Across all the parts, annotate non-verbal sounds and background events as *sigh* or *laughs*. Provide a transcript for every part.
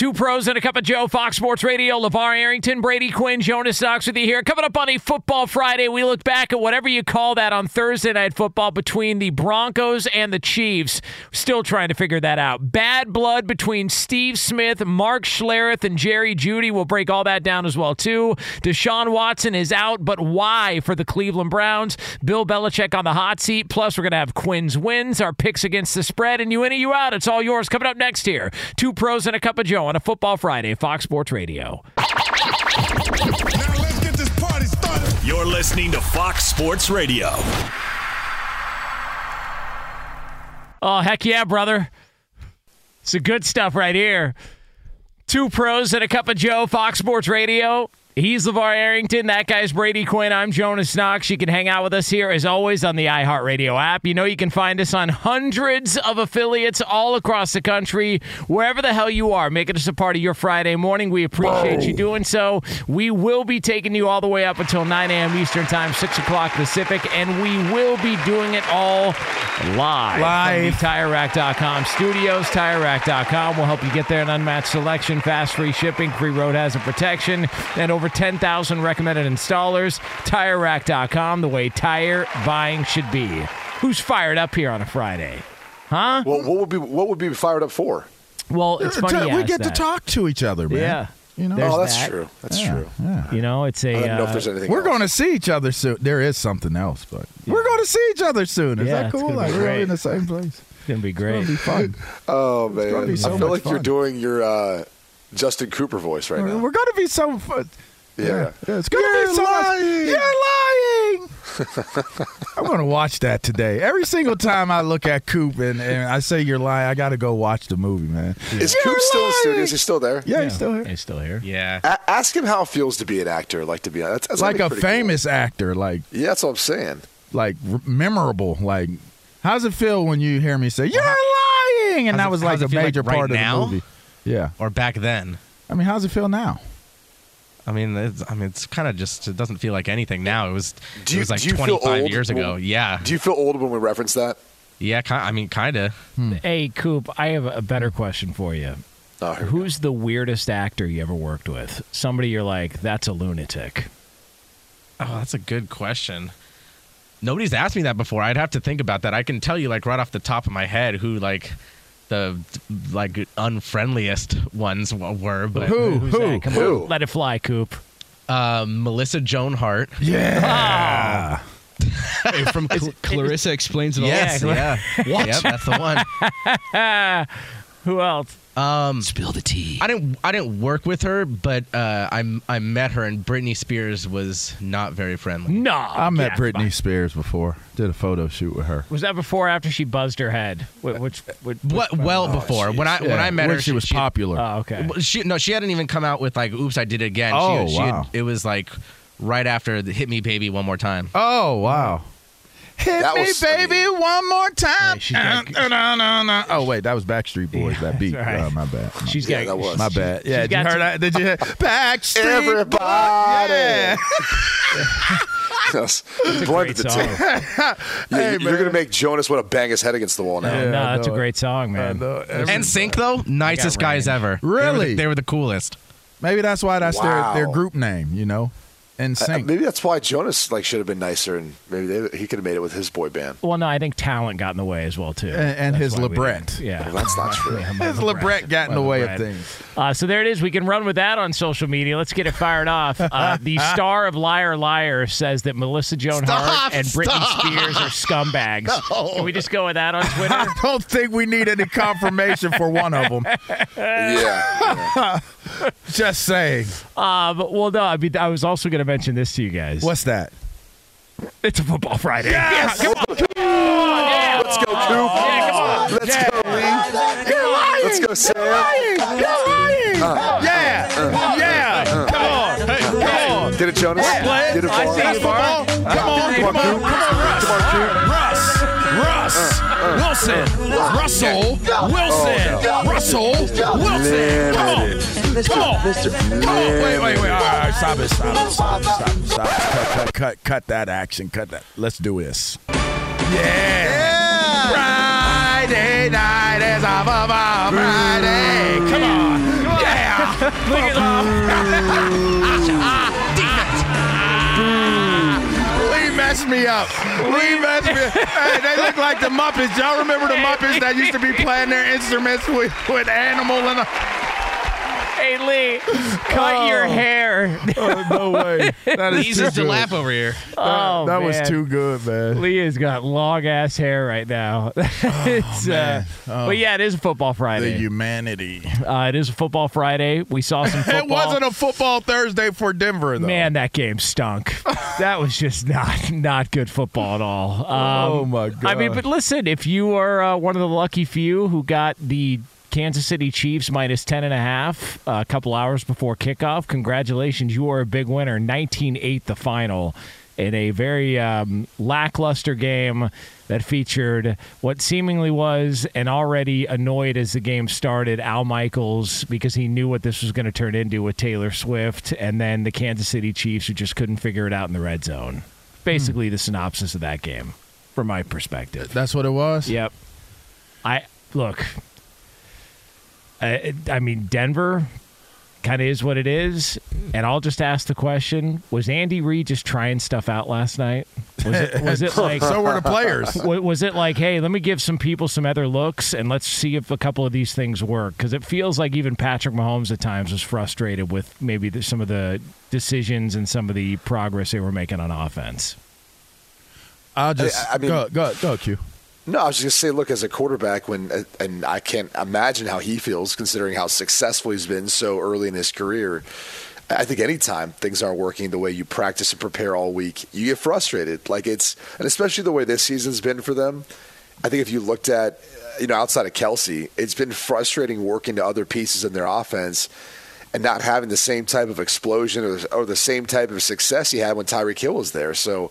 Two pros and a cup of Joe, Fox Sports Radio, LaVar Arrington, Brady Quinn, Jonas Knox with you here. Coming up on a football Friday, we look back at whatever you call that on Thursday night football between the Broncos and the Chiefs. Still trying to figure that out. Bad blood between Steve Smith, Mark Schlereth, and Jerry Jeudy. We'll break all that down as well, too. Deshaun Watson is out, but why for the Cleveland Browns? Bill Belichick on the hot seat. Plus, we're going to have Quinn's wins, our picks against the spread, and you in or you out. It's all yours. Coming up next here. Two pros and a cup of Joe on a Football Friday, Fox Sports Radio. Now let's get this party started. You're listening to Fox Sports Radio. Oh, heck yeah, brother. It's the good stuff right here. Two pros and a cup of Joe, Fox Sports Radio. He's LaVar Arrington. That guy's Brady Quinn. I'm Jonas Knox. You can hang out with us here, as always, on the iHeartRadio app. You know you can find us on hundreds of affiliates all across the country, wherever the hell you are. Making us a part of your Friday morning. We appreciate you doing so. We will be taking you all the way up until 9 a.m. Eastern Time, 6 o'clock Pacific, and we will be doing it all live. Live. From the TireRack.com studios. TireRack.com will help you get there an unmatched selection, fast free shipping, free road hazard protection, and over 10,000 recommended installers. TireRack.com, the way tire buying should be. Who's fired up here on a Friday? Huh? Well, what would be what would be fired up for? Well, it's funny. you we get that. to talk to each other, man. Yeah. You know, There's oh, that's that. true. That's Yeah, true. yeah. You know, it's a. I don't know if uh, there's anything. We're else. going to see each other soon. There is something else, but we're going to see each other soon. Is Yeah, that cool? Like we're in the same place. It's gonna be great. It's great. gonna be fun. *laughs* Oh man, be so I feel much like you're doing your uh, Justin Cooper voice right now. we're going to be so fun. Yeah. yeah, it's going to You're be so much- lying. You're lying. *laughs* I'm going to watch that today. Every single time I look at Coop and, and I say you're lying, I got to go watch the movie, man. Is You're Coop still in the lying. studio? Is he still there? Yeah, he's still here. He's still here. Yeah. A- ask him how it feels to be an actor. Like to be that's, that's like gotta a be pretty cool. famous actor, like Yeah, that's what I'm saying. like r- memorable. Like, how's it feel when you hear me say you're uh-huh. lying? And How's that it- was like a it feel, like, major right part now? of the movie. Yeah, Or back then. I mean, how's it feel now? I mean, it's, I mean, it's kind of just. It doesn't feel like anything now. It was. Do it was like do you feel 25 years ago. when- Yeah. Do you feel old when we reference that? Yeah. Ki- I mean, kind of. Hmm. Hey, Coop, I have a better question for you. Oh, here we go. Who's the weirdest actor you ever worked with? Somebody you're like, that's a lunatic. Oh, that's a good question. Nobody's asked me that before. I'd have to think about that. I can tell you, like, right off the top of my head, who like the like unfriendliest ones were. But Who? Who? Come Who? on, let it fly, Coop. um, Melissa Joan Hart. Yeah. *laughs* from Cl- Clarissa explains it all. Yes. Yeah. What? Yep, that's the one. *laughs* Who else? Um, Spill the tea. I didn't I didn't work with her, but uh, I I met her, and Britney Spears was not very friendly. No. I met yeah, Britney Spears before. Did a photo shoot with her. Was that before or after she buzzed her head? Which, which, which What? Well, before when I when I met when her, she was popular. Oh, okay. She no, she hadn't even come out with like, "Oops, I did it again." Oh, she, she had- wow. it was like right after the "Hit Me, Baby" one more time. oh wow. Hit That me, was- I baby, one more time. Hey, she's got- Uh, no, no, no. Oh wait, that was Backstreet Boys. that beat. right. Oh, my bad. My, She's Yeah, got. that was. my bad. Yeah, did you heard that? Did you hear *laughs* Backstreet? Everybody. Yeah. Yes. Blended the great two. You- *laughs* Hey, you're going to make Jonas want to bang his head against the wall now. Yeah. no, that's a great song, man. And Sync though, nicest guys range. ever. They were the- Really? They were the coolest. Maybe that's why that's Wow. their, their group name, you know? And sync. maybe that's why Jonas like should have been nicer, and maybe they, he could have made it with his boy band. Well, no, I think talent got in the way as well too, And- and his why libret. Yeah, Well, that's not true. His Lebret got in the way of things. Uh, so there it is. We can run with that on social media. Let's get it fired off. Uh, *laughs* the star of Liar Liar says that Melissa Joan Stop, Hart and Britney stop. Spears are scumbags. *laughs* Can we just go with that on *laughs* Twitter? I don't think we need any confirmation for one of them. Yeah. Just saying. Um, well, no, I mean, I was also going to mention this to you guys. What's that? It's a football Friday. Yes! Yeah, come on, come on, yeah. Let's go, Coop. Yeah, come on. Let's Yeah. go, Lee. You're lying. Let's go, Sam. You're lying. Uh, uh, yeah. Uh, yeah. Come on. Hey, come on. Get it, Jonas. Play it. Get it, I Vaughn. see you, Bar. Come on. Come on, Come on. Coop. Come on, Russ. Come on, Coop. Russ. Wilson. Russell. Wilson. Russell. Wilson. Come on. Come on. Come on. Wait, wait, wait. All right, stop it. Stop it. Stop it. Stop it. Stop it. Cut, cut, cut, cut that action. Cut that. Let's do this. Yeah. Friday night is a football Friday. Come on. Yeah. *laughs* Look at *laughs* me up. Hey, they look like the Muppets. Y'all remember the Muppets that used to be playing their instruments with, with animal and a. Hey, Lee, cut your Oh. hair. Oh, no way. *laughs* That is Easy too to good. laugh over here. Oh, that was too good, man. Lee has got long ass hair right now. *laughs* it's, uh, man. Oh. But yeah, it is a football Friday. The humanity. Uh, it is a football Friday. We saw some *laughs* football. It wasn't a football Thursday for Denver, though. Man, that game stunk. that was just not not good football at all. Um, Oh, my god. I mean, but listen, if you are uh, one of the lucky few who got the Kansas City Chiefs minus 10 and a half uh, a couple hours before kickoff, congratulations, you are a big winner. 19-8 the final in a very um, lackluster game that featured what seemingly was and already annoyed as the game started Al Michaels because he knew what this was going to turn into with Taylor Swift and then the Kansas City Chiefs who just couldn't figure it out in the red zone. Basically the synopsis of that game from my perspective. That's what it was? Yep. I look. I, I mean, Denver kind of is what it is, and I'll just ask the question: Was Andy Reid just trying stuff out last night? Was it? Was it *laughs* like? So were the players. *laughs* wa- Was it like, hey, let me give some people some other looks and let's see if a couple of these things work? Because it feels like even Patrick Mahomes at times was frustrated with maybe the, some of the decisions and some of the progress they were making on offense. I'll just I- I mean- go, go, go, Q. No, I was just gonna say, look, as a quarterback, when uh, and I can't imagine how he feels considering how successful he's been so early in his career. I think anytime things aren't working the way you practice and prepare all week, you get frustrated. Like it's, and especially the way this season's been for them. I think if you looked at, you know, outside of Kelce, it's been frustrating working to other pieces in their offense and not having the same type of explosion or, or the same type of success he had when Tyreek Hill was there. So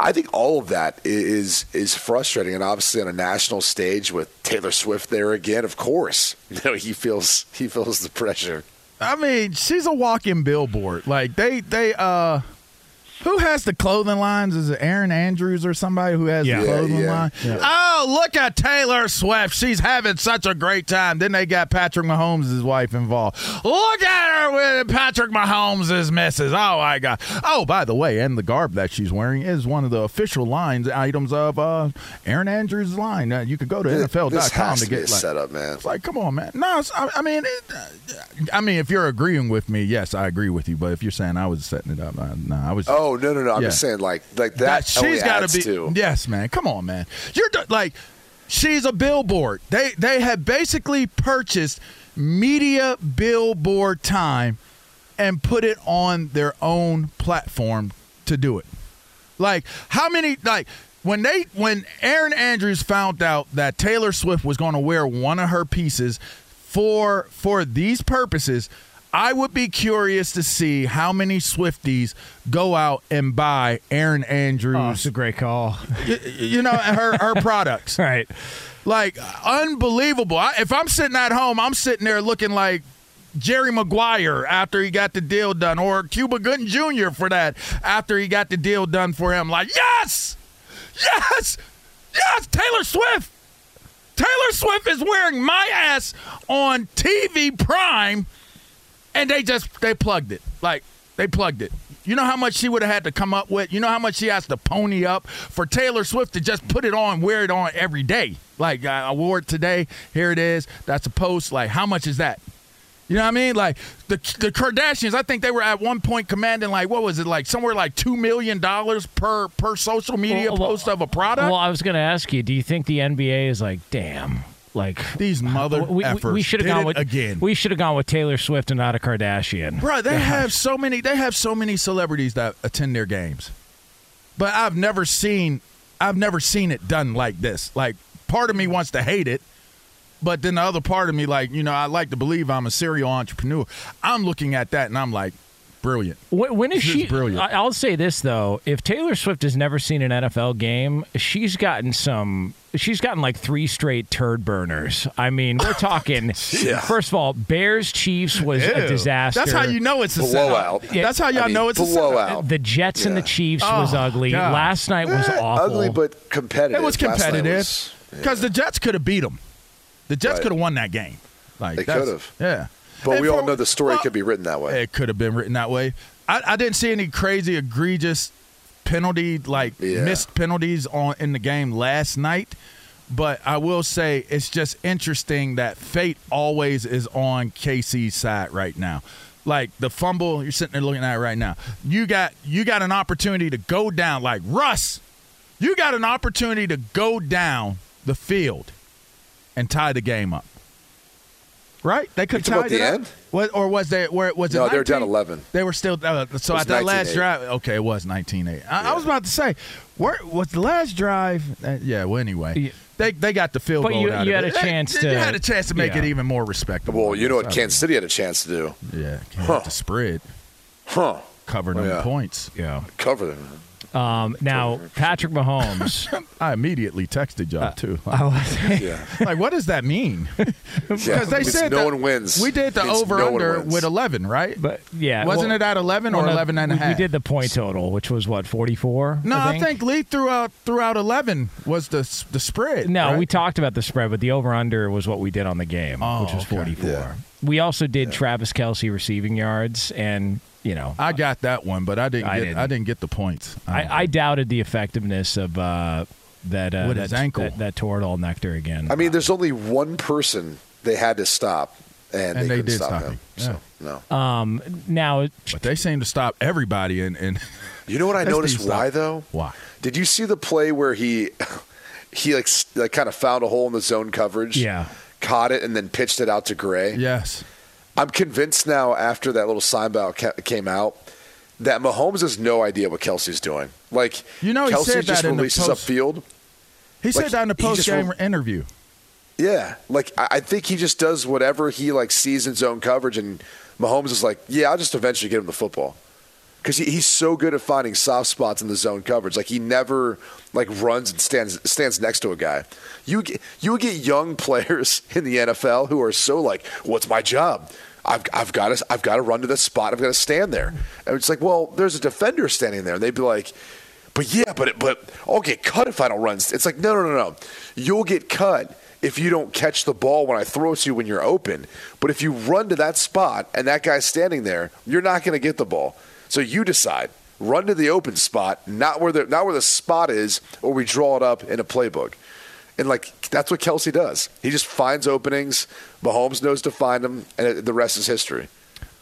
I think all of that is is frustrating, and obviously on a national stage with Taylor Swift there again, of course, *laughs* you know he feels he feels the pressure. I mean, she's a walking billboard. Like they they uh who has the clothing lines? Is it Erin Andrews or somebody who has Yeah. the clothing Yeah, line? Oh, look at Taylor Swift. She's having such a great time. Then they got Patrick Mahomes' wife involved. Look at her with Patrick Mahomes' misses. Oh my god. Oh, by the way, and the garb that she's wearing is one of the official lines items of uh Erin Andrews' line. Uh, you could go to This NFL.com has to to get like, setup, man. it's like, come on, man. No, it's, I, I mean, it, I mean, if you're agreeing with me, yes, I agree with you. But if you're saying I was setting it up, uh, no, I was. Oh Oh, no no no! I'm Yeah. just saying like like that. that she's got to be. Yes, man. Come on, man. You're like, she's a billboard. They they have basically purchased media billboard time and put it on their own platform to do it. Like how many like when they when Erin Andrews found out that Taylor Swift was going to wear one of her pieces for for these purposes, I would be curious to see how many Swifties go out and buy Erin Andrews. Oh, it's a great call. y- you know, her her *laughs* products. right. Like unbelievable. I, if I'm sitting at home, I'm sitting there looking like Jerry Maguire after he got the deal done, or Cuba Gooding Jr. for that after he got the deal done for him. Like, yes, yes, yes, Taylor Swift. Taylor Swift is wearing my ass on TV Prime, and they just they plugged it. Like they plugged it. You know how much she would have had to come up with. You know how much she has to pony up for Taylor Swift to just put it on, wear it on every day. Like uh, I wore it today. Here it is. That's a post. Like how much is that? You know what I mean? Like the the Kardashians, I think they were at one point commanding like what was it like somewhere like two million dollars per per social media Well, well, post of a product. Well, I was going to ask you, do you think the NBA is like, damn, like These mother we, we, we should have gone with again. We should have gone with Taylor Swift and not a Kardashian. Bro, they have so many. They have so many celebrities that attend their games, but I've never seen. I've never seen it done like this. Like, part of me wants to hate it, but then the other part of me, like, you know, I like to believe I'm a serial entrepreneur. I'm looking at that and I'm like, brilliant. When, when is she? brilliant. I'll say this though: if Taylor Swift has never seen an NFL game, she's gotten some. She's gotten like three straight turd burners. I mean, we're talking. *laughs* Yeah. First of all, Bears Chiefs was a disaster. That's how you know it's a Blowout. setup. That's how y'all I mean, know it's a blowout. setup. The Jets and the Yeah. Chiefs was Oh, ugly. God. Last night was Eh, awful. Ugly but competitive. It was competitive was- because the Jets could have beat them. The Jets Right. could have won that game. Like They could've. Yeah. But And we all know the story well, could be written that way. It could have been written that way. I, I didn't see any crazy, egregious penalty like Yeah. missed penalties on in the game last night. But I will say it's just interesting that fate always is on KC's side right now. Like the fumble, you're sitting there looking at right now. You got you got an opportunity to go down like Russ. You got an opportunity to go down the field and tie the game up. Right? They could You talking tie about it the up. end? What, or was they where was it? No, they were 19? down 11. They were still uh, so was at that last 19-8. drive. Okay, it was 19-8. I, I was about to say, where was the last drive? Uh, yeah. Well, anyway, Yeah. they they got the field But goal you- out you of had it. a They- chance they, to- had a chance to make yeah. it even more respectable. Well, you know what So, Kansas City had a chance to do? Yeah, can't Huh. hit the spread, Huh. cover them Yeah. points. yeah. Cover them. Um, now Patrick Mahomes. *laughs* I immediately texted y'all too. I was- *laughs* Yeah. like, what does that mean? *laughs* yeah. Because they said no that one wins. We did the Means over no under with 11, right? but yeah, Wasn't well- it at 11 or well, no, 11 and a we, half? we did the point total, which was what forty four. No, I think, Lee threw out throughout 11 was the the spread. No, right? we talked about the spread, but the over under was what we did on the game, Oh, which was okay. 44. Yeah. We also did Travis Kelce receiving yards, and you know, I got that one, but I didn't I get didn't. I didn't get the points. I, I doubted the effectiveness of uh, that uh, With that, his ankle. that, that Toradol nectar again. I mean, there's only one person they had to stop, and, And they, they did stop, stop him. him. So, no. um, now but they seem to stop everybody and, *laughs* and You know what I *laughs* noticed? Why though? Why? Did you see the play where he *laughs* he like, like kind of found a hole in the zone coverage? Yeah. Caught it and then pitched it out to Gray. yes. I'm convinced now after that little sign bow ca- came out that Mahomes has no idea what Kelce's doing. Like You know, he Kelce said just that in the releases post- upfield. He said that in the he post game re- interview. Yeah, like I I think he just does whatever he like sees in zone coverage, and Mahomes is like, yeah, I'll just eventually get him the football because he, he's so good at finding soft spots in the zone coverage. Like he never like runs and stands stands next to a guy. You you get young *laughs* players in the NFL who are so like, what's my job? I've, I've got to I've got to run to this spot. I've got to stand there. And it's like, well, there's a defender standing there, and they'd be like. But yeah, but it, but I'll get cut if I don't run. It's like no, no, no, no. You'll get cut if you don't catch the ball when I throw it to you when you're open. But if you run to that spot and that guy's standing there, you're not going to get the ball. So you decide. Run to the open spot, not where the not where the spot is, or we draw it up in a playbook. And like that's what Kelce does. He just finds openings. Mahomes knows to find them, and the rest is history.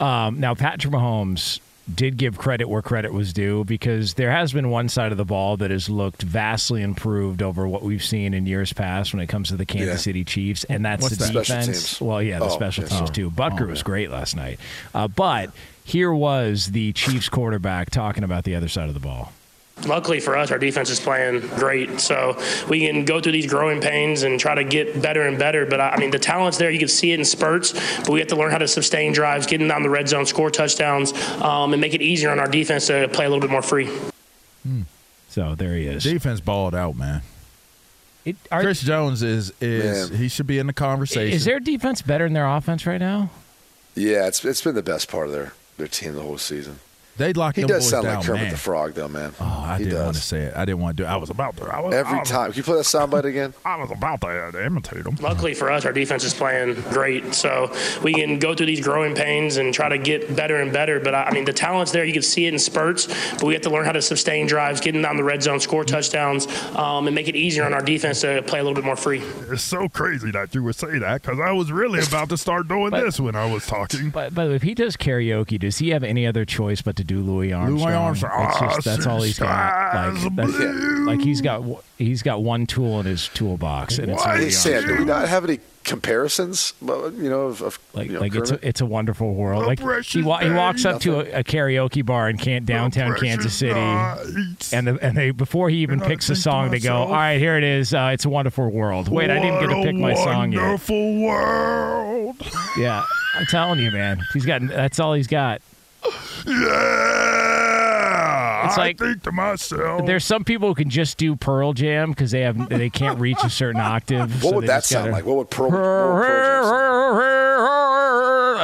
Um, now, Patrick Mahomes did give credit where credit was due because there has been one side of the ball that has looked vastly improved over what we've seen in years past when it comes to the Kansas Yeah. City Chiefs, and that's What's the that? Defense. Well, yeah, the Oh, special yes. teams Oh. too. Butker Oh, was great last night, uh, but here was the Chiefs quarterback talking about the other side of the ball. Luckily for us, our defense is playing great, so we can go through these growing pains and try to get better and better. But I I mean, the talent's there; you can see it in spurts. But we have to learn how to sustain drives, get them down the red zone, score touchdowns, um, and make it easier on our defense to play a little bit more free. So there he is. Defense balled out, man. It- are- Chris Jones is is Man. he should be in the conversation. is their defense better than their offense right now? Yeah, it's it's been the best part of their their team the whole season. They locked He them does sound down, like Kermit man. the Frog, though, man. Oh, I he didn't does. want to say it. I didn't want to do it. I was about to. I was, Every I was, time. Can you play that soundbite again? I was about to imitate them. Luckily for us, our defense is playing great, so we can go through these growing pains and try to get better and better. But I I mean, the talent's there; you can see it in spurts. But we have to learn how to sustain drives, getting down the red zone, score touchdowns, um, and make it easier on our defense to play a little bit more free. It's so crazy that you would say that because I was really about to start doing But- this when I was talking. But, but if he does karaoke, does he have any other choice but to do Louis Armstrong? Louis Armstrong. It's just, that's all he's got. Like, that's, like he's got he's got one tool in his toolbox, and it's Why Louis Sam, Armstrong. do we not have any comparisons? well, You know, of, of Like, you know, like it's a, it's a wonderful world. Like he, wa- he walks up to a, a karaoke bar in can- downtown precious Kansas City, nights. and the, and they before he even And picks a think to song, they go, "All right, here it is. Uh, it's a wonderful world." Wait, I didn't get to pick my song yet. Wonderful world. Yeah, I'm telling you, man. He's got that's all he's got. Yeah. It's I like- think to myself. There's some people who can just do Pearl Jam because they have they can't reach a certain octave. what so would that sound gotta- like? What would Pearl, what Pearl Jam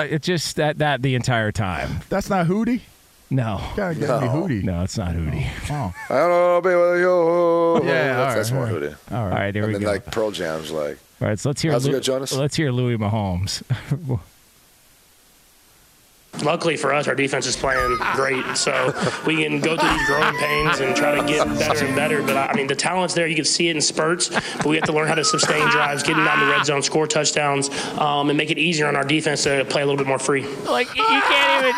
sound? It's just that that the entire time. That's not Hootie. No, Gotta get me No. Hootie. no, it's not Hootie. Oh. I don't know, baby. Yo, Yeah, that's, all right, that's more all who it is. All All right. right, here And we then go. like Pearl Jam's like, All right, so let's hear How's it go, Jonas? let's hear Louis Mahomes. *laughs* Luckily for us, our defense is playing great, so we can go through these growing pains and try to get better and better. But I I mean, the talent's there; you can see it in spurts. But we have to learn how to sustain drives, get them down the red zone, score touchdowns, um, and make it easier on our defense to play a little bit more free. like you can't even.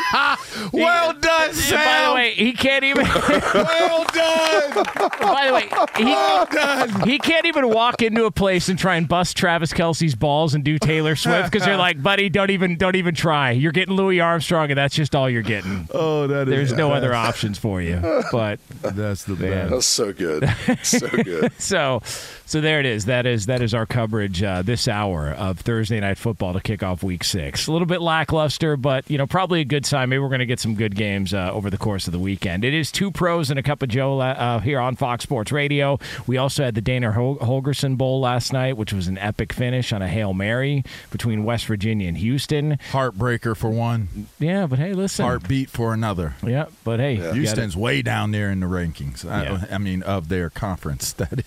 Well done, Sam. By the way, he can't even. well done. by the way, he, he can't even walk into a place and try and bust Travis Kelce's balls and do Taylor Swift because they're like, buddy, don't even don't even try. You're getting Louis Armstrong, and that's just all you're getting. *laughs* Oh, that is. There's no the other options for you. But *laughs* That's the Man. That best. was so good, so *laughs* good. so so there it is. That is that is our coverage uh, this hour of Thursday night football to kick off Week Six. A little bit lackluster, but you know probably a good sign. Maybe we're going to get some good games uh, over the course of the weekend. It is two pros and a cup of Joe uh, here on Fox Sports Radio. We also had the Dana Hol- Holgorsen Bowl last night, which was an epic finish on a hail mary between West Virginia and Houston. Heartbreaker for one, Yeah, but hey, listen. heartbeat for another. Yeah, but hey, gotta- Houston's way down there in the rankings. Yeah. I, I mean, of their conference. *laughs* That is.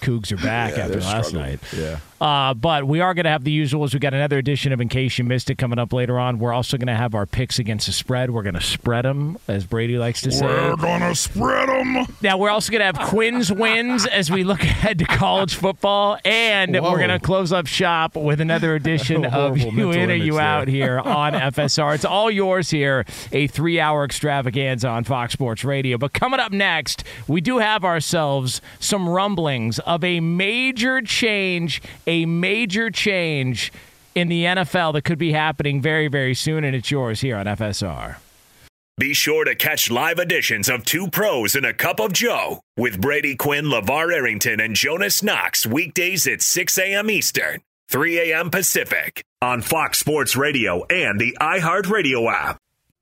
Cougs are back Yeah, after last struggling. night. Yeah. Uh, but we are going to have the usuals. We got another edition of In Case You Missed It coming up later on. We're also going to have our picks against the spread. We're going to spread them, as Brady likes to say. We're gonna spread them. Now we're also going to have Quinn's wins as we look ahead to college football, and Whoa. we're going to close up shop with another edition *laughs* of You In or You there. Out here on FSR. It's all yours here, a three-hour extravaganza on Fox Sports Radio. But coming up next, we do have ourselves some rumblings of a major change, a major change in the NFL that could be happening very, very soon, and it's yours here on FSR. Be sure to catch live editions of Two Pros and a Cup of Joe with Brady Quinn, LaVar Arrington, and Jonas Knox weekdays at 6 a.m. Eastern, 3 a.m. Pacific on Fox Sports Radio and the iHeartRadio app.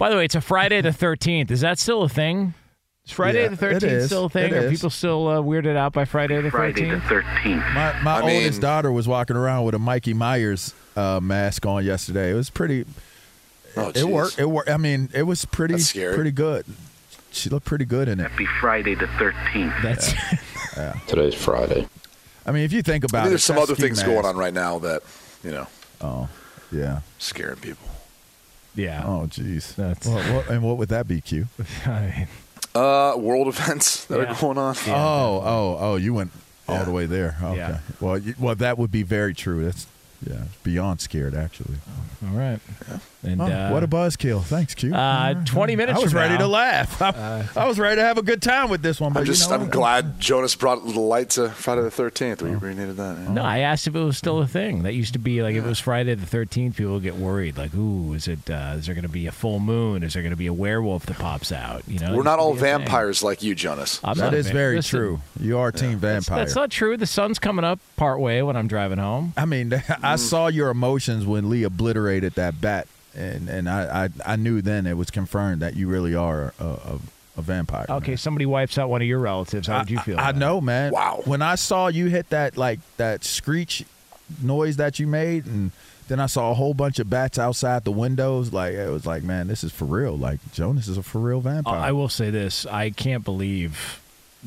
By the way, it's a Friday the 13th. Is that still a thing? Is Friday Yeah, the 13th still a thing? It Are is. people still uh, weirded out by Friday the 13th? Friday the 13th. My, my I mean- oldest daughter was walking around with a Mikey Myers uh, mask on yesterday. It was pretty. Oh, it worked. It worked. I mean, it was pretty pretty good. She looked pretty good in it. Happy Friday the 13th. That's *laughs* Yeah, Today's Friday. I mean, if you think I about mean, it, there's some other things mask- going on right now that, you know, Oh, yeah. scaring people. Yeah. Oh, jeez. That's- What, what, and what would that be, Q? *laughs* I mean, Uh, world events that Yeah. are going on. Oh, oh, oh! You went all Yeah. the way there. Okay. Yeah. Well, you, well, that would be very true. That's yeah, beyond scared actually. all right. And Oh, uh, what a buzzkill! Thanks, Q. uh, 20 minutes I was from ready now- to laugh. I, *laughs* I was ready to have a good time with this one. But I'm just, you know I'm glad Jonas brought the light to Friday the 13th. We, we needed that. yeah. No, I asked if it was still a thing. That used to be like if it was Friday the thirteenth, people would get worried. Like, ooh, is it? Uh, is there going to be a full moon? Is there going to be a werewolf that pops out? You know, We're not all be thing. vampires like you, Jonas. I'm That not a is va- very listen, true. You are team That's, vampire. that's not true. The sun's coming up part way when I'm driving home. I mean, *laughs* I saw your emotions when Lee obliterated that bat, and and I I, I knew then it was confirmed that you really are a, a, a vampire. Okay, somebody wipes out one of your relatives. How did you feel? I, I about it? know, man. Wow. When I saw you hit that like that screech noise that you made, and then I saw a whole bunch of bats outside the windows, like it was like, man, this is for real. Like Jonas is a for real Uh, vampire. I will say this: I can't believe.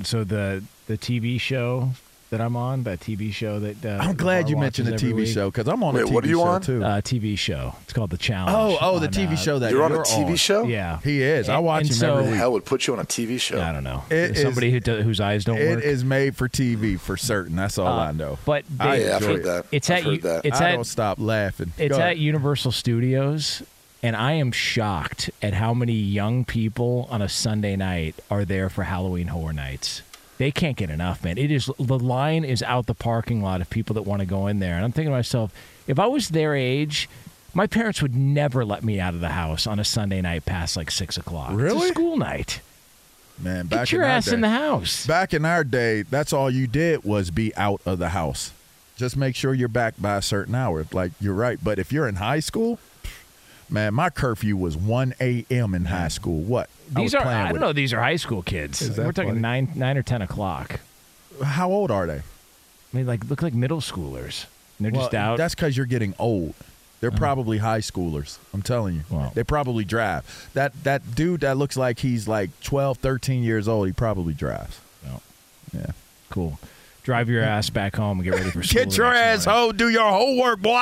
So the the TV show that I'm on, that TV show that uh, I'm glad you mentioned the TV week, show because I'm on a TV what are you show on? too. Uh, TV show. It's called The Challenge. oh, oh, the on, TV uh, show that You're on a you're TV show? Yeah, He is. I watch him so- every week. hell would put you on a TV show? I don't know. It Somebody is- who do, whose eyes don't It work. is made for TV for certain. That's all Uh, I know. But I they- Yeah, I've heard it. that. It's I've at heard you- that. it's I at don't stop laughing. It's at. Universal Studios, and I am shocked at how many young people on a Sunday night are there for Halloween Horror Nights. They can't get enough, man. It is the line is out the parking lot of people that want to go in there, and I'm thinking to myself, if I was their age. My parents would never let me out of the house on a Sunday night past like six o'clock. It's Really? a school night. Man, back Get your in our ass in the house. Back in our day, that's all you did was be out of the house. Just make sure you're back by a certain hour. Like you're right, but if you're in high school, man, my curfew was 1 a.m. in high school. What? These was are I don't with know. These are high school kids. We're talking funny? nine nine or ten o'clock. How old are they? I mean, like look like middle schoolers. And they're Well, just out. That's because you're getting old. They're uh-huh. probably high schoolers. I'm telling you. Well- they probably drive. That that dude that looks like he's like 12, 13 years old, he probably drives. Well, Yeah. Cool. Drive your ass back home and get ready for school. Get your ass home, do your homework, boy.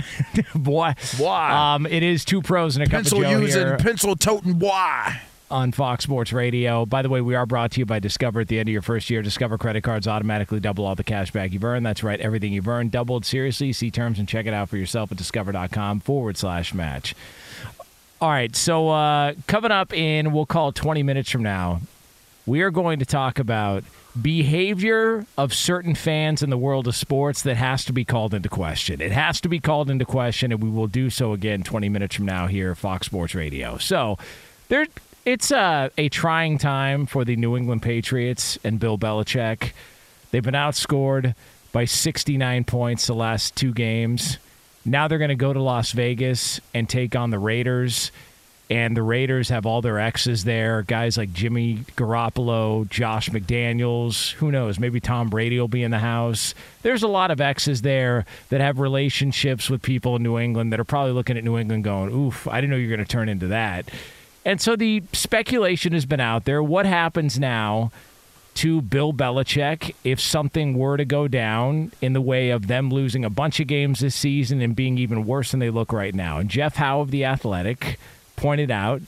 *laughs* boy. Boy. Um, it is two pros and a cup pencil of Joe using, here pencil toting, boy. on Fox Sports Radio. By the way, we are brought to you by Discover. At the end of your first year, Discover credit cards automatically double all the cash back you've earned. That's right, everything you've earned doubled. Seriously, see terms and check it out for yourself at discover.com forward slash match. All right, so uh, coming up in, we'll call it 20 minutes from now, we are going to talk about behavior of certain fans in the world of sports that has to be called into question. It has to be called into question, and we will do so again 20 minutes from now here at Fox Sports Radio. So there, it's uh, a trying time for the New England Patriots and Bill Belichick. They've been outscored by 69 points the last two games. Now they're going to go to Las Vegas and take on the Raiders and the Raiders have all their exes there. Guys like Jimmy Garoppolo, Josh McDaniels. Who knows? Maybe Tom Brady will be in the house. There's a lot of exes there that have relationships with people in New England that are probably looking at New England going, oof, I didn't know you were going to turn into that. And so the speculation has been out there. What happens now to Bill Belichick if something were to go down in the way of them losing a bunch of games this season and being even worse than they look right now? And Jeff Howe of The Athletic pointed out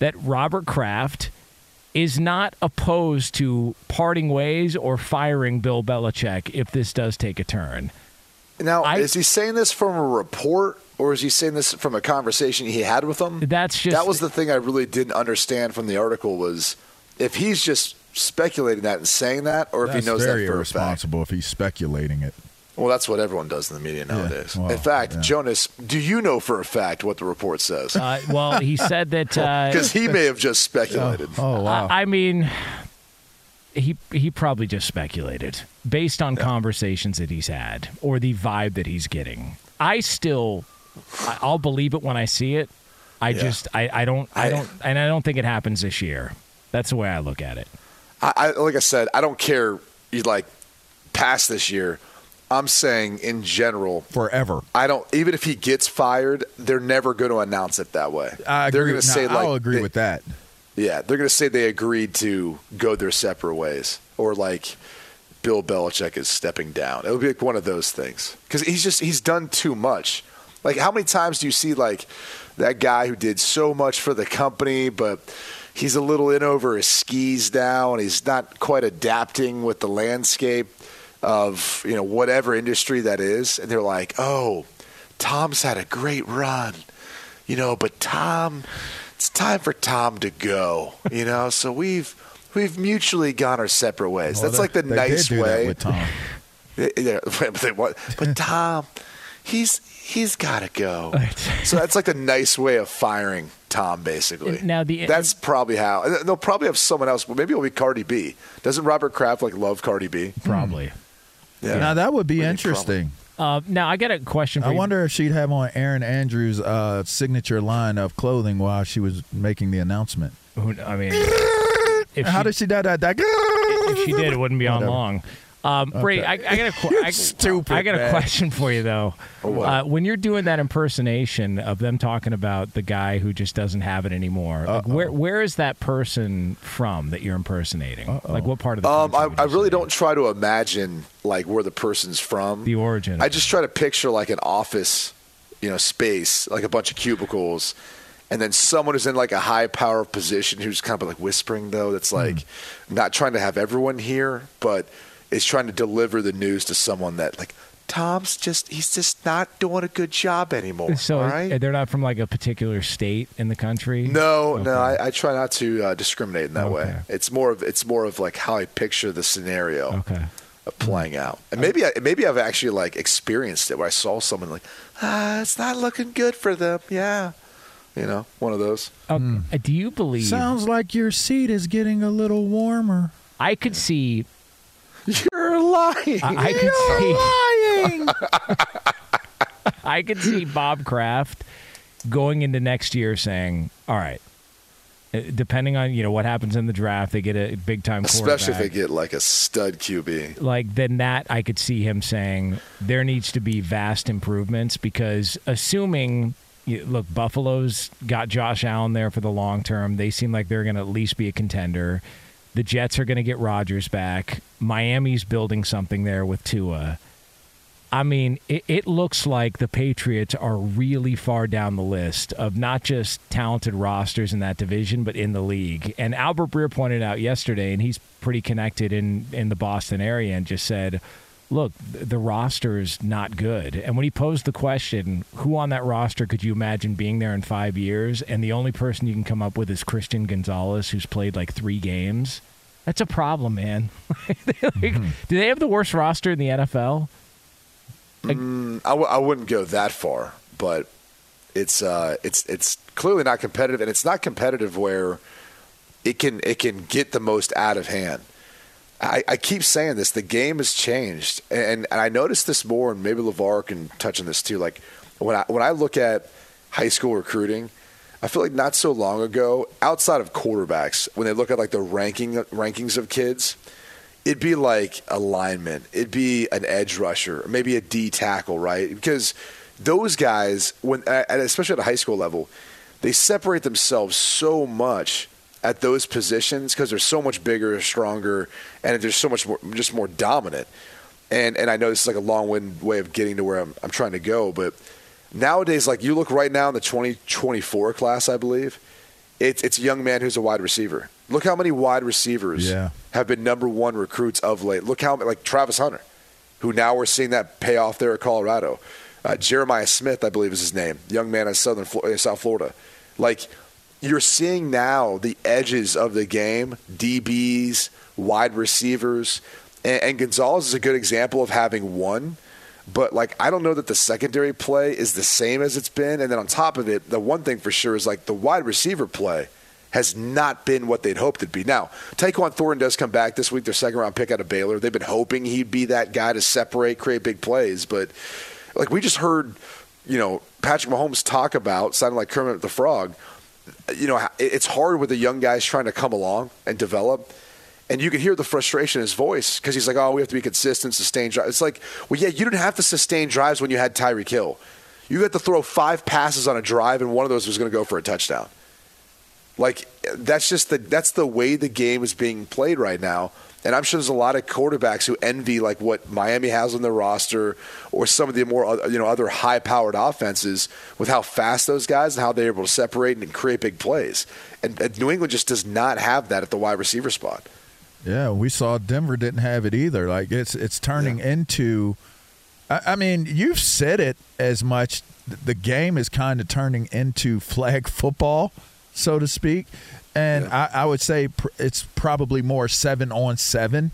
that Robert Kraft is not opposed to parting ways or firing Bill Belichick if this does take a turn. Now, is he saying this from a report or is he saying this from a conversation he had with them? That's just That was the thing I really didn't understand from the article was if he's just speculating that and saying that or if he knows very that for a fact. irresponsible if he's speculating it. Well, that's what everyone does in the media nowadays. well, in fact, Jonas, do you know for a fact what the report says? Uh, well, he said that *laughs* uh, Because he may have just speculated. Oh, I, I mean, he he probably just speculated based on conversations that he's had or the vibe that he's getting. I still, I- I'll believe it when I see it. I Yeah. just, I, I don't, I, I- don't, and I don't think it happens this year. That's the way I look at it. I, I like I said, I don't care. You like past this year. I'm saying in general, forever. I don't. Even if he gets fired, they're never going to announce it that way. I they're going to no, say like I'll agree they- with that. Yeah, they're going to say they agreed to go their separate ways, or like Bill Belichick is stepping down. It'll be like one of those things because he's just he's done too much. Like how many times do you see like that guy who did so much for the company, but he's a little in over his skis now, and he's not quite adapting with the landscape of you know whatever industry that is, and they're like, oh, Tom's had a great run, you know, but Tom it's time for Tom to go. You know, so we've we've mutually gone our separate ways. Well, That's they- like the they nice did do that way. with Tom. *laughs* Yeah, *laughs* but, they want- but Tom, he's he's got to go. *laughs* so that's like the nice way of firing Tom, basically. Now the that's probably how they'll probably have someone else. But maybe it'll be Cardi B. Doesn't Robert Kraft like love Cardi B? Probably. Yeah. Now that would be Really interesting. Uh, now I got a question for you. I you. wonder if she'd have on Erin Andrews' uh, signature line of clothing while she was making the announcement. Who- I mean, *laughs* if How she, did she do that? that if she did, it wouldn't be on Whatever. long. Um, Brady, I, I got a *laughs* qu- I, Stupid, I got a man. question for you though. what? Uh, when you're doing that impersonation of them talking about the guy who just doesn't have it anymore, like where where is that person from that you're impersonating? Like what part of the Um, I, I really don't try to imagine like where the person's from. The origin. I just try to picture like an office, you know, space, like a bunch of cubicles, and then someone who's in like a high power position who's kind of like whispering though. That's like not trying to have everyone here, but is trying to deliver the news to someone that like Tom's just he's just not doing a good job anymore. So all right? they're not from like a particular state in the country. No, no, I, I try not to uh, discriminate in that way. It's more of it's more of like how I picture the scenario okay. of playing out, and maybe I, maybe I've actually like experienced it where I saw someone like, ah, it's not looking good for them. Yeah, you know, one of those. Uh, Do you believe? Sounds like your seat is getting a little warmer. I could see. You're lying. I, I *laughs* could see. Lying. *laughs* I could see Bob Kraft going into next year saying, "All right, uh, depending on you know what happens in the draft, they get a big time Especially if they get like a stud QB. like then that I could see him saying there needs to be vast improvements because assuming look Buffalo's got Josh Allen there for the long term, they seem like they're going to at least be a contender. The Jets are going to get Rodgers back. Miami's building something there with Tua. I mean, it, it looks like the Patriots are really far down the list of not just talented rosters in that division, but in the league. And Albert Breer pointed out yesterday, and he's pretty connected in, in the Boston area, and just said, look, the roster is not good. And when he posed the question, who on that roster could you imagine being there in five years? And the only person you can come up with is Christian Gonzalez, who's played like three games. That's a problem, man. *laughs* Like, Do they have the worst roster in the NFL? Mm, I, w- I wouldn't go that far, but it's uh, it's it's clearly not competitive, and it's not competitive where it can it can get the most out of hand. I, I keep saying this: the game has changed, and, and I noticed this more, and maybe LaVar can touch on this too. Like when I when I look at high school recruiting, I feel like not so long ago, outside of quarterbacks, when they look at like the ranking rankings of kids, it'd be like a lineman, it'd be an edge rusher, maybe a D tackle, right? Because those guys, when especially at a high school level, they separate themselves so much at those positions because they're so much bigger, stronger, and they're so much more, just more dominant. And and I know this is like a long-winded way of getting to where I'm, I'm trying to go, but nowadays, like you look right now in the 2024 class, I believe, it's it's a young man who's a wide receiver. Look how many wide receivers Yeah. have been number one recruits of late. Look how like Travis Hunter, who now we're seeing that pay off there at Colorado. Uh, Jeremiah Smith, I believe, is his name. Young man in Southern South Florida. Like you're seeing now the edges of the game, DBs, wide receivers, and, and Gonzalez is a good example of having one. But like I don't know that the secondary play is the same as it's been. And then on top of it, the one thing for sure is like the wide receiver play has not been what they'd hoped it'd be. Now, Tyquan Thornton does come back this week, their second round pick out of Baylor. They've been hoping he'd be that guy to separate, create big plays, but like we just heard, you know, Patrick Mahomes talk about sounding like Kermit the Frog. You know, it's hard with the young guys trying to come along and develop. And you can hear the frustration in his voice because he's like, "Oh, we have to be consistent, sustain drives." It's like, well, yeah, you didn't have to sustain drives when you had Tyreek Hill. You had to throw five passes on a drive, and one of those was going to go for a touchdown. Like that's just the that's the way the game is being played right now. And I'm sure there's a lot of quarterbacks who envy like what Miami has on their roster, or some of the more uh, you know other high-powered offenses with how fast those guys and how they're able to separate and create big plays. And, and New England just does not have that at the wide receiver spot. Yeah, we saw Denver didn't have it either. Like it's it's turning into. I, I mean, you've said it as much. The game is kind of turning into flag football, so to speak, and I, I would say pr- it's probably more seven on seven,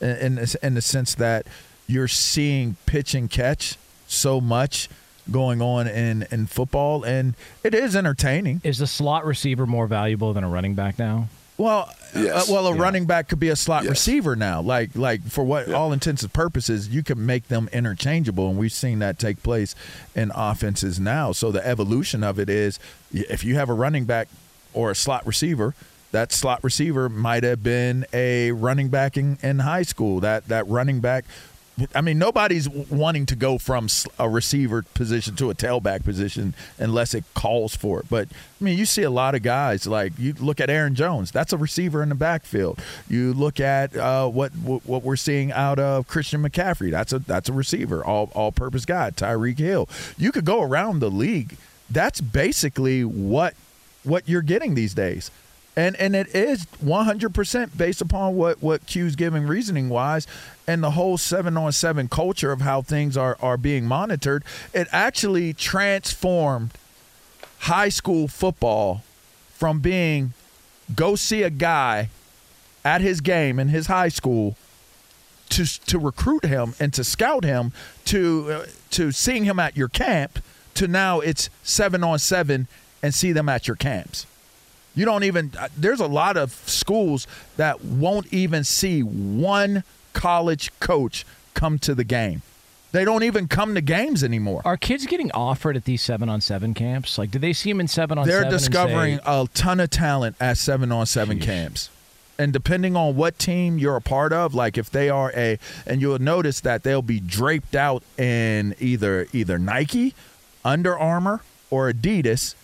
in in the, in the sense that you're seeing pitch and catch so much going on in in football, and it is entertaining. Is the slot receiver more valuable than a running back now? Well, Yes. uh, well, a Yeah. running back could be a slot Yes. receiver now. Like, like for what all intents and purposes, you can make them interchangeable, and we've seen that take place in offenses now. So the evolution of it is, if you have a running back or a slot receiver, that slot receiver might have been a running back in, in high school. That that running back. I mean, nobody's wanting to go from a receiver position to a tailback position unless it calls for it. But I mean, you see a lot of guys like you look at Aaron Jones. That's a receiver in the backfield. You look at uh, what what we're seeing out of Christian McCaffrey. That's a that's a receiver, all all purpose guy. Tyreek Hill. You could go around the league. That's basically what what you're getting these days. And and it is 100% based upon what what Q's giving reasoning wise and the whole 7 on 7 culture of how things are are being monitored. It actually transformed high school football from being go see a guy at his game in his high school to to recruit him and to scout him to uh, to seeing him at your camp to now it's 7 on 7 and see them at your camps. You don't even uh, there's a lot of schools that won't even see one college coach come to the game. They don't even come to games anymore. Are kids getting offered at these seven on seven camps? Like, do they see them in seven on They're seven? and discovering say, a ton of talent at seven on seven camps. And depending on what team you're a part of, like if they are a, and you'll notice that they'll be draped out in either either Nike, Under Armour, or Adidas,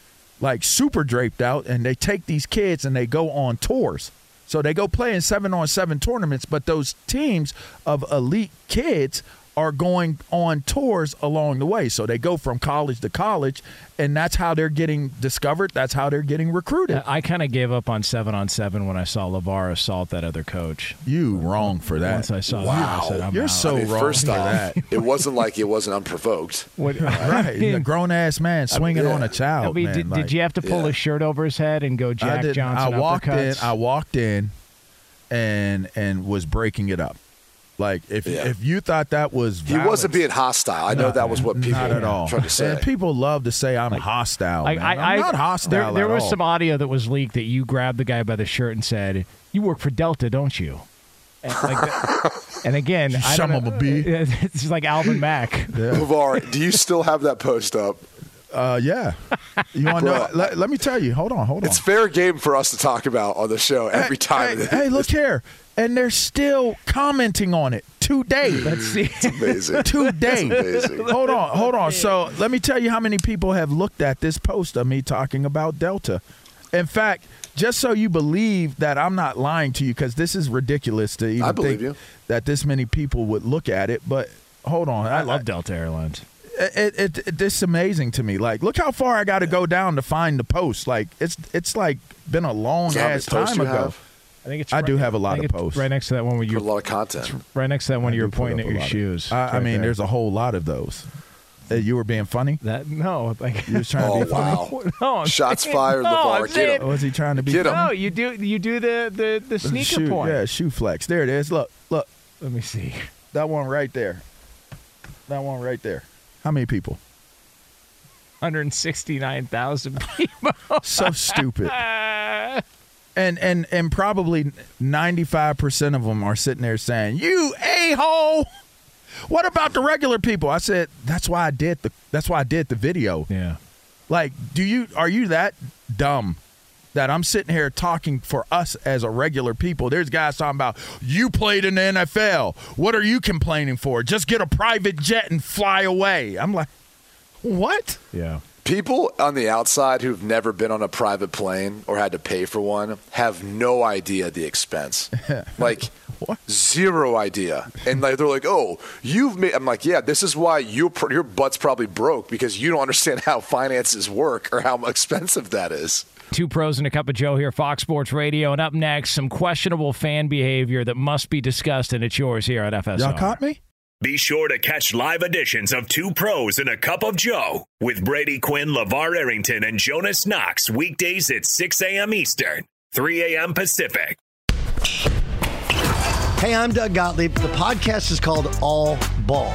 like super draped out, and they take these kids and they go on tours. So they go play in seven on seven tournaments, but those teams of elite kids are going on tours along the way. So they go from college to college, and that's how they're getting discovered. That's how they're getting recruited. I kind of gave up on seven on seven when I saw LaVar assault that other coach. You wrong for that. Once I saw Wow. that, I said, I'm You're out. so I mean, wrong first for off, that. *laughs* it wasn't like it wasn't unprovoked. What, *laughs* right, a *laughs* grown ass man swinging yeah. on a child. I mean, man, did, like- did you have to pull Yeah. his shirt over his head and go Jack I. Johnson I walked in. I walked in, and and was breaking it up. Like if Yeah. if you thought that was He wasn't being hostile. I know that was what people not at all. tried to say. And people love to say I'm hostile. I, man. I, I'm not hostile. There, there at was all. some audio that was leaked that you grabbed the guy by the shirt and said, "You work for Delta, don't you?" And, like that- *laughs* and again, I don't Some of know, a bee. *laughs* It's like Alvin Mack. LaVar, do you still have that post up? Uh, yeah. You want to know? Let, let me tell you. Hold on. Hold on. It's fair game for us to talk about on the show every time. Hey, hey, look here. And they're still commenting on it today. Let's see. It's amazing. *laughs* today. It's amazing. Hold on, hold on. So let me tell you how many people have looked at this post of me talking about Delta. In fact, just so you believe that I'm not lying to you, because this is ridiculous to even I believe think you. that this many people would look at it. But hold on, I love Delta Airlines. It, it, it this amazing to me. Like, look how far I got to go down to find the post. Like, it's it's like been a long Is that how many ass time ago. have? I think it's. I right- do have a lot of posts. right next to that one where Put you a lot of content. right next to that one I you're pointing at your shoes. I, It's I mean, there. there's a whole lot of those. Uh, you were being funny. that no like You was trying Oh, to be funny. wow. *laughs* no I'm Shots saying- fired, no, LaVar. I'm Get saying- him. Was he trying to be Get 'em. funny? No, you do you do the the the sneaker shoe, point. Yeah, shoe flex. There it is. Look, look. Let me see. That one right there. That one right there. How many people? 169,000 *laughs* people. So stupid. *laughs* And and and probably 95% of them are sitting there saying, "You a-hole." What about the regular people? I said, "That's why I did the that's why I did the video." Yeah. Like, do you are you that dumb that I'm sitting here talking for us as a regular people? There's guys talking about you played in the NFL. What are you complaining for? Just get a private jet and fly away. I'm like, what? Yeah. People on the outside who've never been on a private plane or had to pay for one have no idea the expense. *laughs* like what? zero idea. And like they're like, "Oh, you've made." I'm like, "Yeah, this is why you pr- your butt's probably broke because you don't understand how finances work or how *laughs* expensive that is." Two pros and a cup of Joe here, Fox Sports Radio. And up next, some questionable fan behavior that must be discussed, and it's yours here at FSR. Y'all caught me? Be sure to catch live editions of Two Pros and a Cup of Joe with Brady Quinn, LaVar Arrington, and Jonas Knox weekdays at 6 a.m. Eastern, 3 a.m. Pacific. Hey, I'm Doug Gottlieb. The podcast is called All Ball.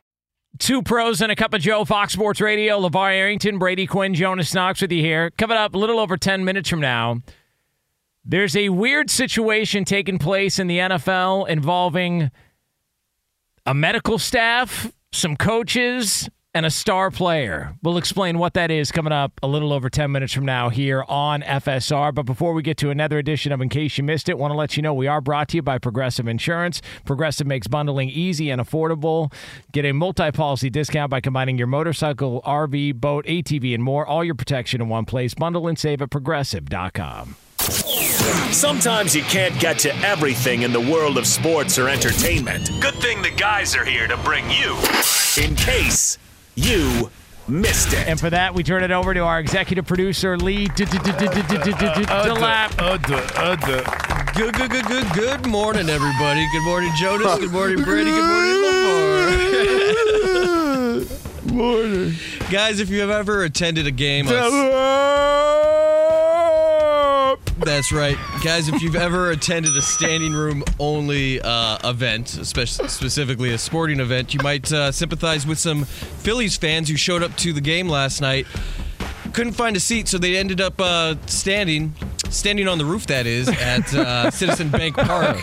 Two pros and a cup of Joe, Fox Sports Radio. LaVar Arrington, Brady Quinn, Jonas Knox with you here. Coming up a little over 10 minutes from now, there's a weird situation taking place in the NFL involving a medical staff, some coaches, and a star player. We'll explain what that is coming up a little over 10 minutes from now here on FSR. But before we get to another edition of In Case You Missed It, want to let you know we are brought to you by Progressive Insurance. Progressive makes bundling easy and affordable. Get a multi policy discount by combining your motorcycle, RV, boat, ATV, and more. All your protection in one place. Bundle and save at progressive.com. Sometimes you can't get to everything in the world of sports or entertainment. Good thing the guys are here to bring you in case you missed it. And for that, we turn it over to our executive producer, Lee Delap. Good, good, good, good, good morning, everybody. Good morning, Jonas. Good morning, Brady. Good morning, Lamar. morning. Guys, if you have ever attended a game, on- that's right. Guys, if you've ever attended a standing room only uh, event, especially specifically a sporting event, you might uh, sympathize with some Phillies fans who showed up to the game last night. Couldn't find a seat, so they ended up uh, standing, standing on the roof. That is at uh, *laughs* Citizen Bank Park,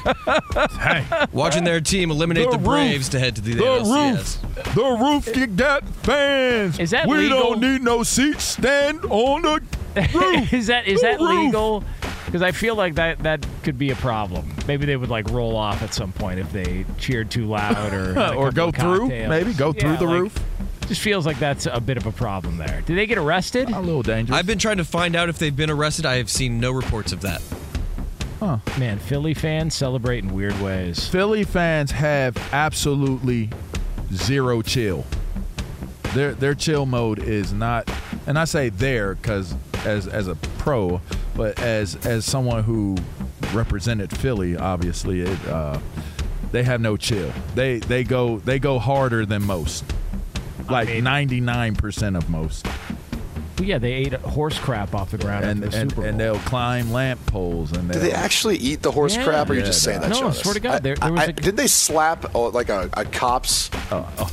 hey. watching their team eliminate the, The Braves roof. to head to the, The NLCS. roof. The roof you got fans. Is that we legal? don't need no seats. Stand on the *laughs* roof. is that is The that roof. legal? Because I feel like that that could be a problem. Maybe they would like roll off at some point if they cheered too loud or *laughs* Or go through, maybe, go through the like, roof. Just feels like that's a bit of a problem there. Did they get arrested? A little dangerous. I've been trying to find out if they've been arrested. I have seen no reports of that. Huh. Man, Philly fans celebrate in weird ways. Philly fans have absolutely zero chill. Their their chill mode is not, and I say there because as as a pro, but as as someone who represented Philly, obviously it uh, they have no chill. They they go they go harder than most, like ninety nine percent of most. Well, yeah, they ate horse crap off the ground and the and, Super Bowl. and they'll climb lamp poles and Do they actually eat the horse Yeah. crap, or are you Yeah, just saying that? No, I Jonas? swear to God, I- there- there was I- a- didn't they slap oh, like a, a cop's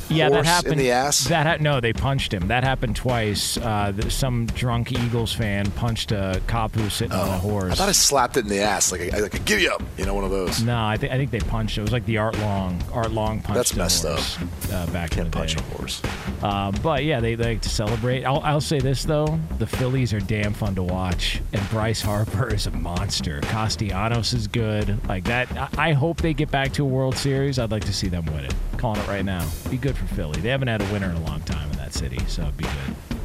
yeah, that horse happened in the ass? That ha- no, they punched him. That happened twice. Uh, th- some drunk Eagles fan punched a cop who was sitting on a horse. Oh, I thought I slapped it in the ass, like a, like a giddy up, you know, one of those. No, I think I think they punched. It was like the Art Long. Art Long punched. That's a messed up. horse, Uh, back in the punch day. a horse. Uh, but yeah, they, they like to celebrate. I'll, I'll say this though: the Phillies are damn fun to watch, and Bryce Harper is a monster. Castellanos is good. Like that. I, I hope they get back to a World Series. I'd like to see them win it. Calling it right now. Be good for Philly. They haven't had a winner in a long time in that city, so it'd be good.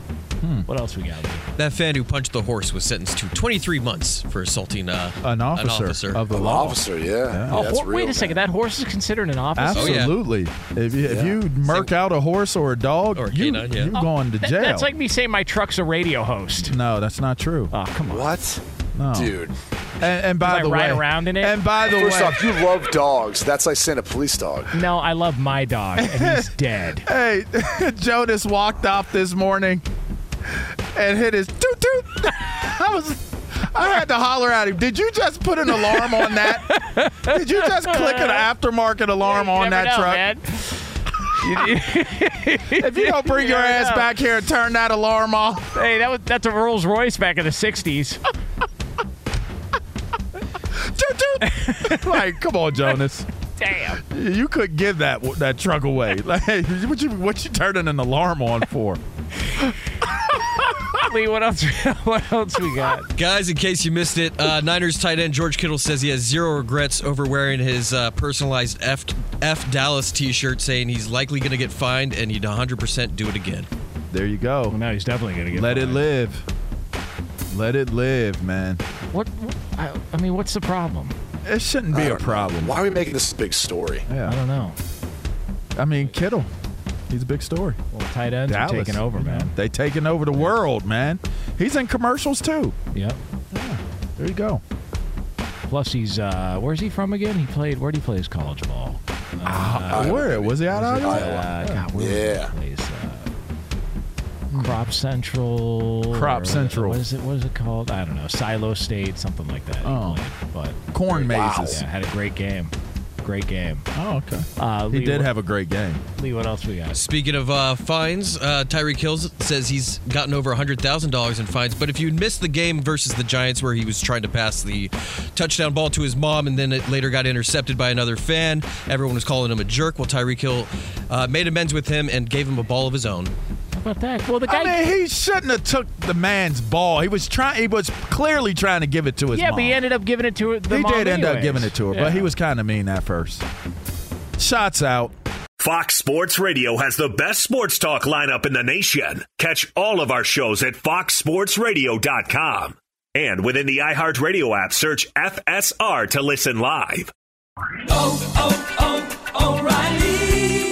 Hmm. What else we got? Lee? That fan who punched the horse was sentenced to 23 months for assaulting uh, An officer, officer. of the An law. officer, yeah. Oh, Yeah, that's hor- wait real, a second. That horse is considered an officer. Absolutely. If you, if you murk out a horse or a dog, Or a you, canine, yeah. you Oh, going to that- jail. that's like me saying my truck's a radio host. no, that's not true. Oh, come on. What? No. Dude. And, and by Does I the ride way, around in it? and by the First way, off, you love dogs. That's like saying a police dog. No, I love my dog, and he's *laughs* dead. hey, *laughs* Jonas walked off this morning and hit his toot toot. *laughs* I was, I had to holler at him. Did you just put an alarm on that? Did you just click an aftermarket alarm You on that know, truck? man. *laughs* If you don't bring your ass know. back here and turn that alarm off, Hey, that was that's a Rolls Royce back in the '60s. *laughs* toot toot. like, come on, Jonas. Damn. You could give that that truck away. Like, hey, what you what you turning an alarm on for? Lee, what else? *laughs* What else we got? Guys, in case you missed it, uh, Niners tight end George Kittle says he has zero regrets over wearing his uh, personalized F, F Dallas t shirt, saying he's likely going to get fined and he'd 100% do it again. There you go. Well, now he's definitely gonna get. Let it live. Let it live, man. What? what I, I mean, what's the problem? It shouldn't be a don't know. problem. Why are we making this a big story? I don't know. I mean, Kittle. He's a big story. Well, tight ends Dallas are taking over, you know, man. They taking over the world, man. He's in commercials too. Yep. There you go. Plus, he's uh, where's he from again? He played. Where would he play his college ball? Uh, Uh, where was he out of uh, Iowa? God, where Yeah. was he? Uh, Crop Central. Crop Central. What is it? What is it called? I don't know. Silo State, something like that. Oh. played, but Corn Wow. mazes. yeah, had a great game. Great game. Oh, okay. Uh, he Lee, did have a great game. Lee, what else we got? Speaking of uh, fines, uh, Tyreek Hill says he's gotten over $100,000 in fines. But if you missed the game versus the Giants where he was trying to pass the touchdown ball to his mom and then it later got intercepted by another fan, everyone was calling him a jerk. Well, Tyreek Hill uh, made amends with him and gave him a ball of his own. How about that? Well, the guy. I mean, he shouldn't have took the man's ball. He was trying. He was clearly trying to give it to his yeah, mom. but he ended up giving it to the he mom did end up giving it to her, Yeah. but he was kind of mean at first. Shots out. Fox Sports Radio has the best sports talk lineup in the nation. Catch all of our shows at foxsportsradio.com. And within the iHeartRadio app, search FSR to listen live. Oh, oh, oh, O'Reilly.